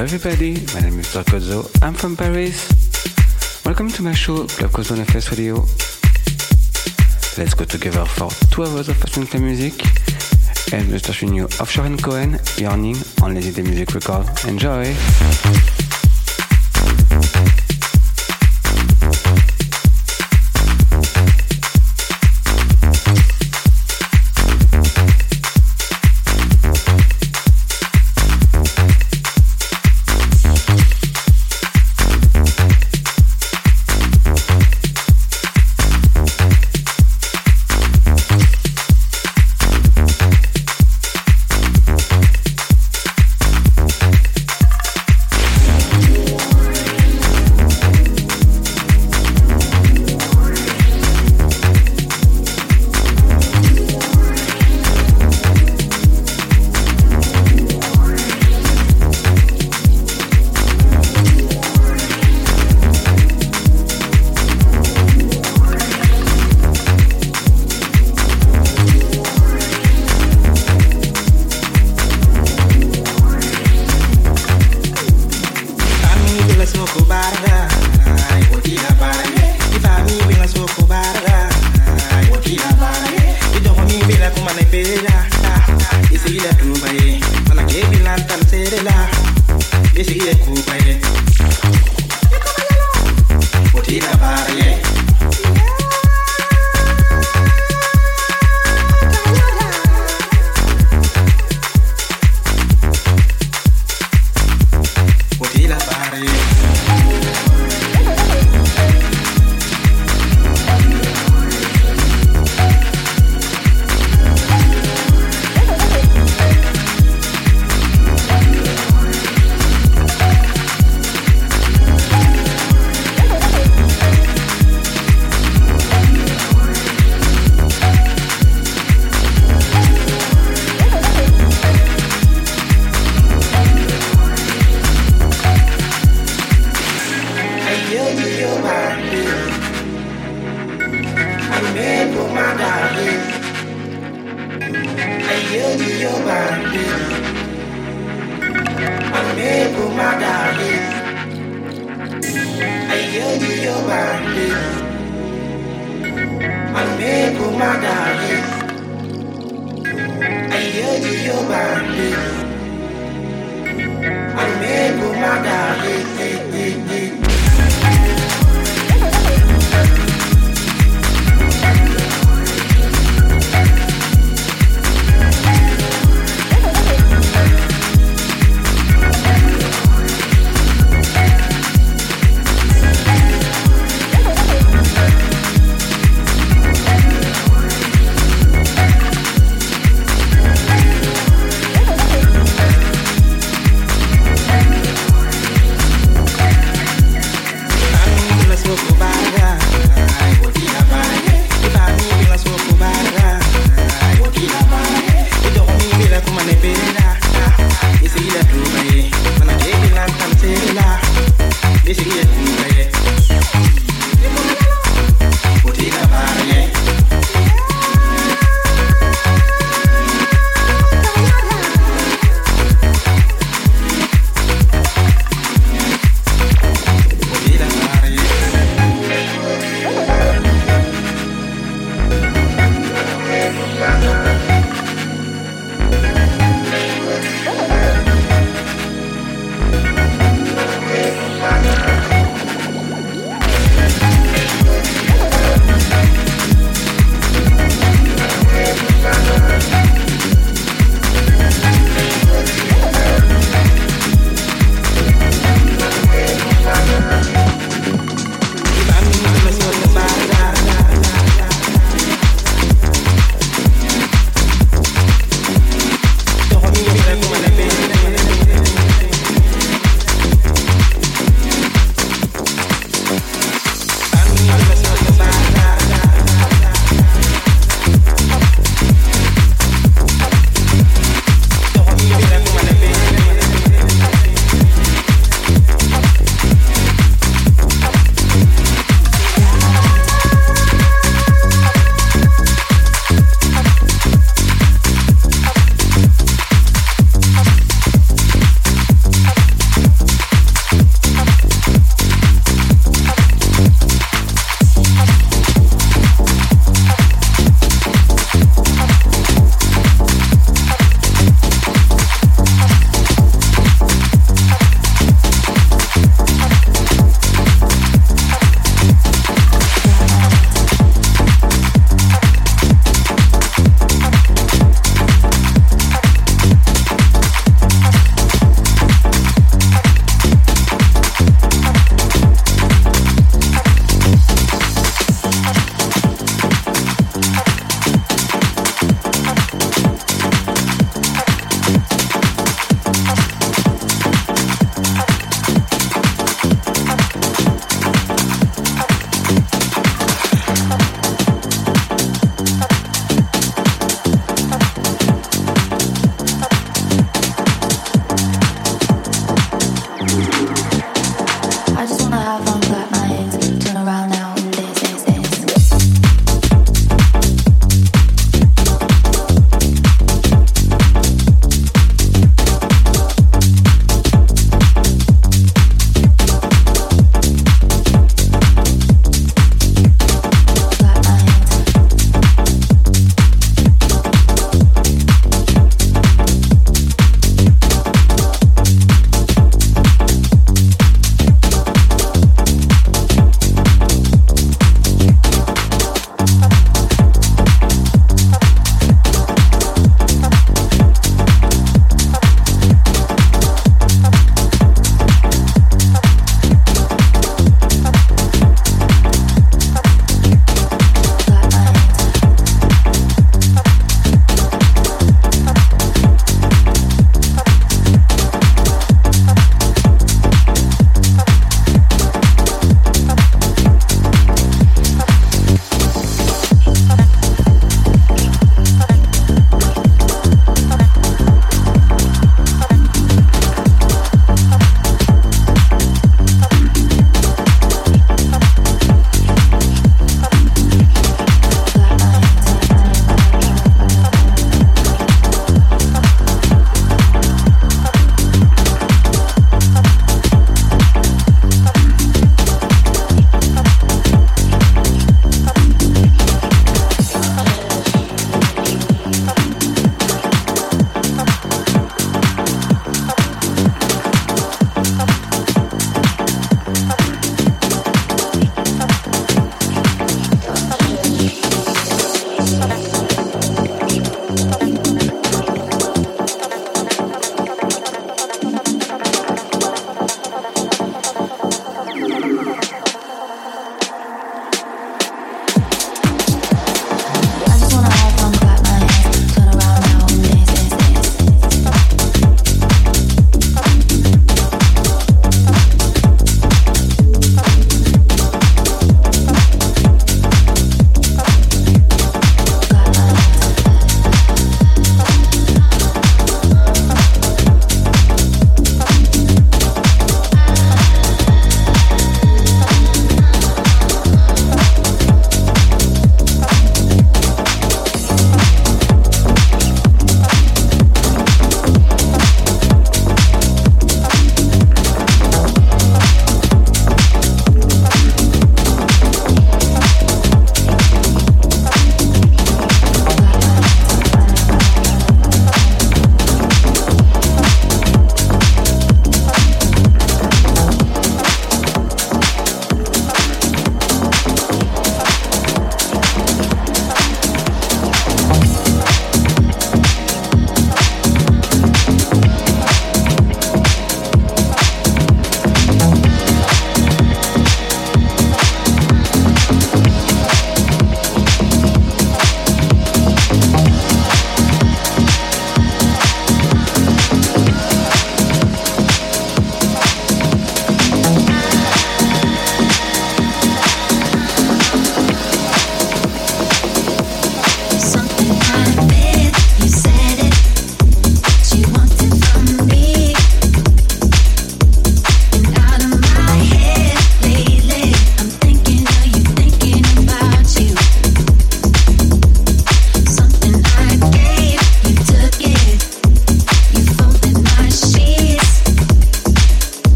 Everybody, my name is Sarkozo, I'm from Paris. Welcome to my show, Club Cosmo FS Radio. Let's go together for two hours of club music and we'll start with new Offshore and Cohen, Yearning on Lazy Day Music Record. Enjoy!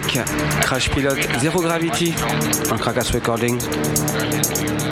Crash Pilot Zero Gravity on Crackas Recording.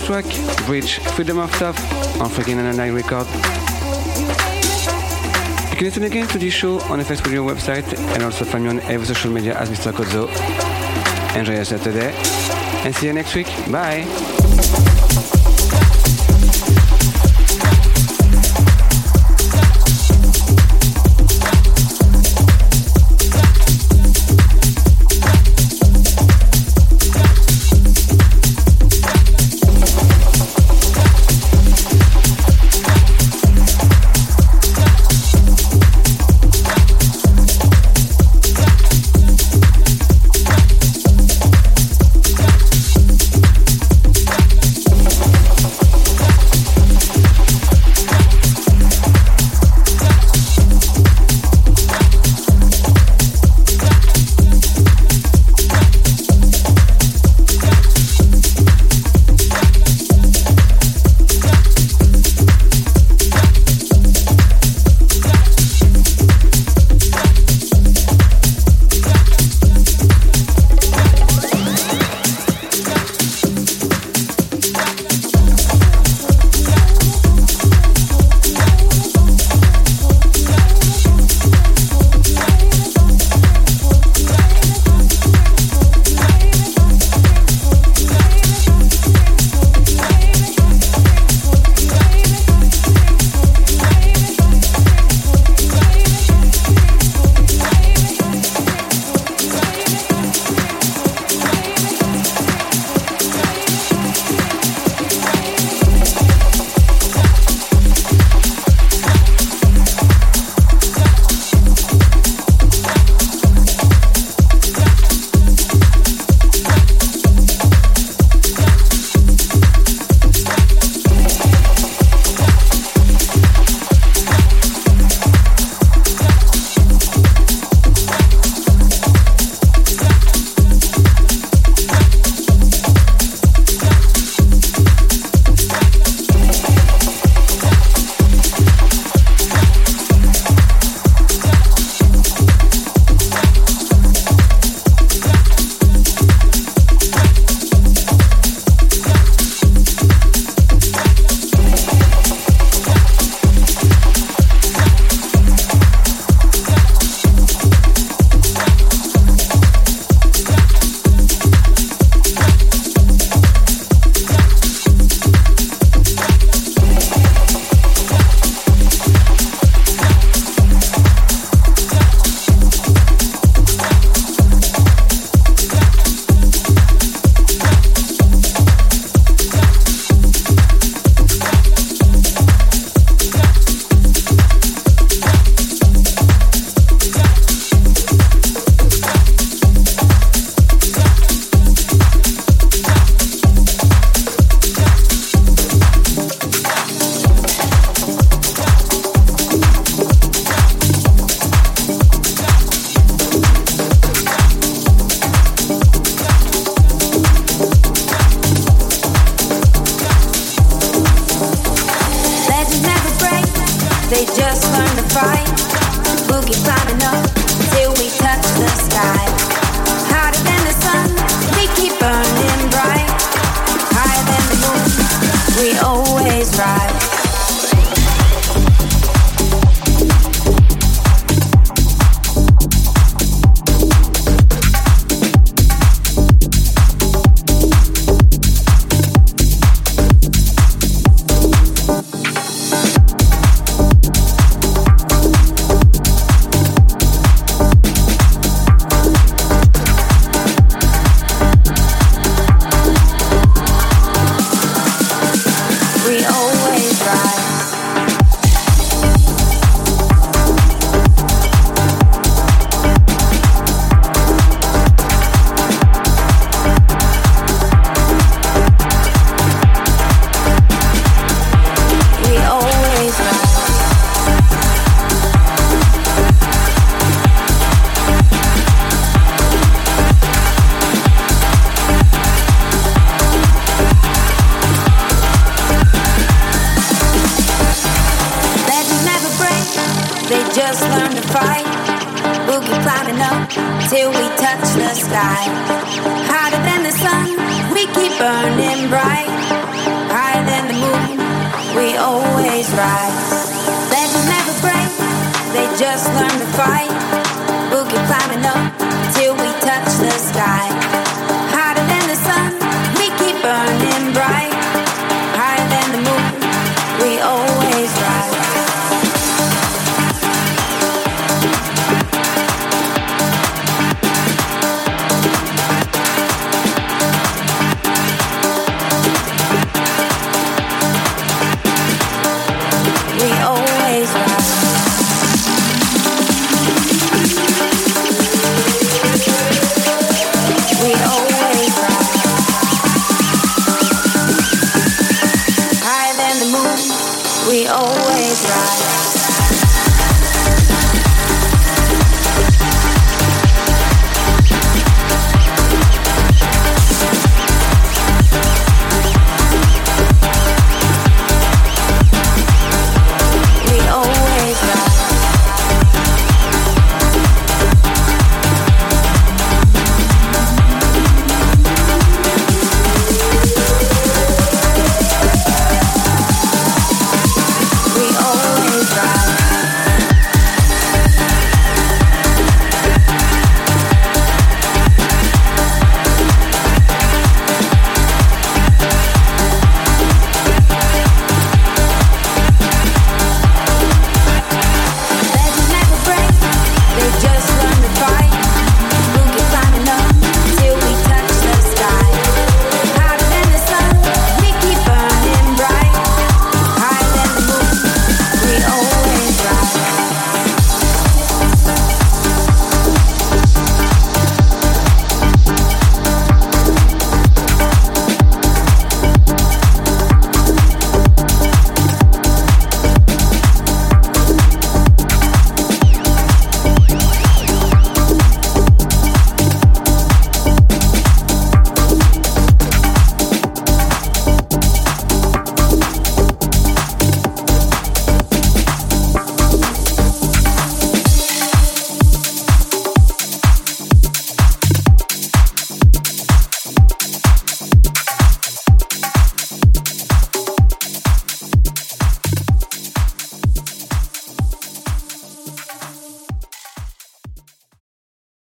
Last track, Bridge, Freedom of Stuff, on freaking night record. You can listen again to this show on the Face Radio website and also find me on every social media as Mr. Cozzo. Enjoy yourself today and see you next week. Bye.